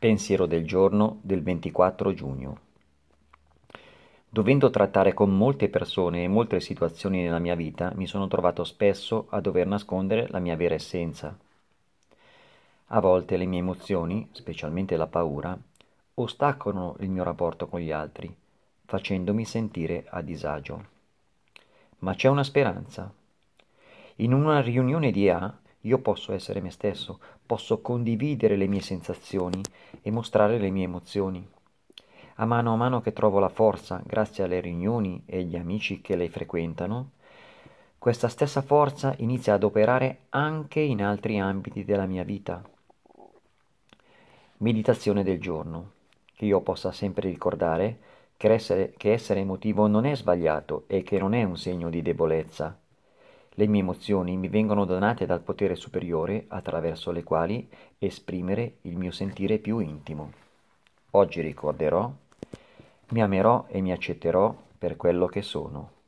Pensiero del giorno del 24 giugno. Dovendo trattare con molte persone e molte situazioni nella mia vita, mi sono trovato spesso a dover nascondere la mia vera essenza. A volte le mie emozioni, specialmente la paura, ostacolano il mio rapporto con gli altri, facendomi sentire a disagio. Ma c'è una speranza. In una riunione di A io posso essere me stesso, posso condividere le mie sensazioni e mostrare le mie emozioni. A mano a mano che trovo la forza, grazie alle riunioni e agli amici che le frequentano, questa stessa forza inizia ad operare anche in altri ambiti della mia vita. Meditazione del giorno. Che io possa sempre ricordare che essere, che essere emotivo non è sbagliato e che non è un segno di debolezza, le mie emozioni mi vengono donate dal potere superiore attraverso le quali esprimere il mio sentire più intimo. Oggi ricorderò, mi amerò e mi accetterò per quello che sono.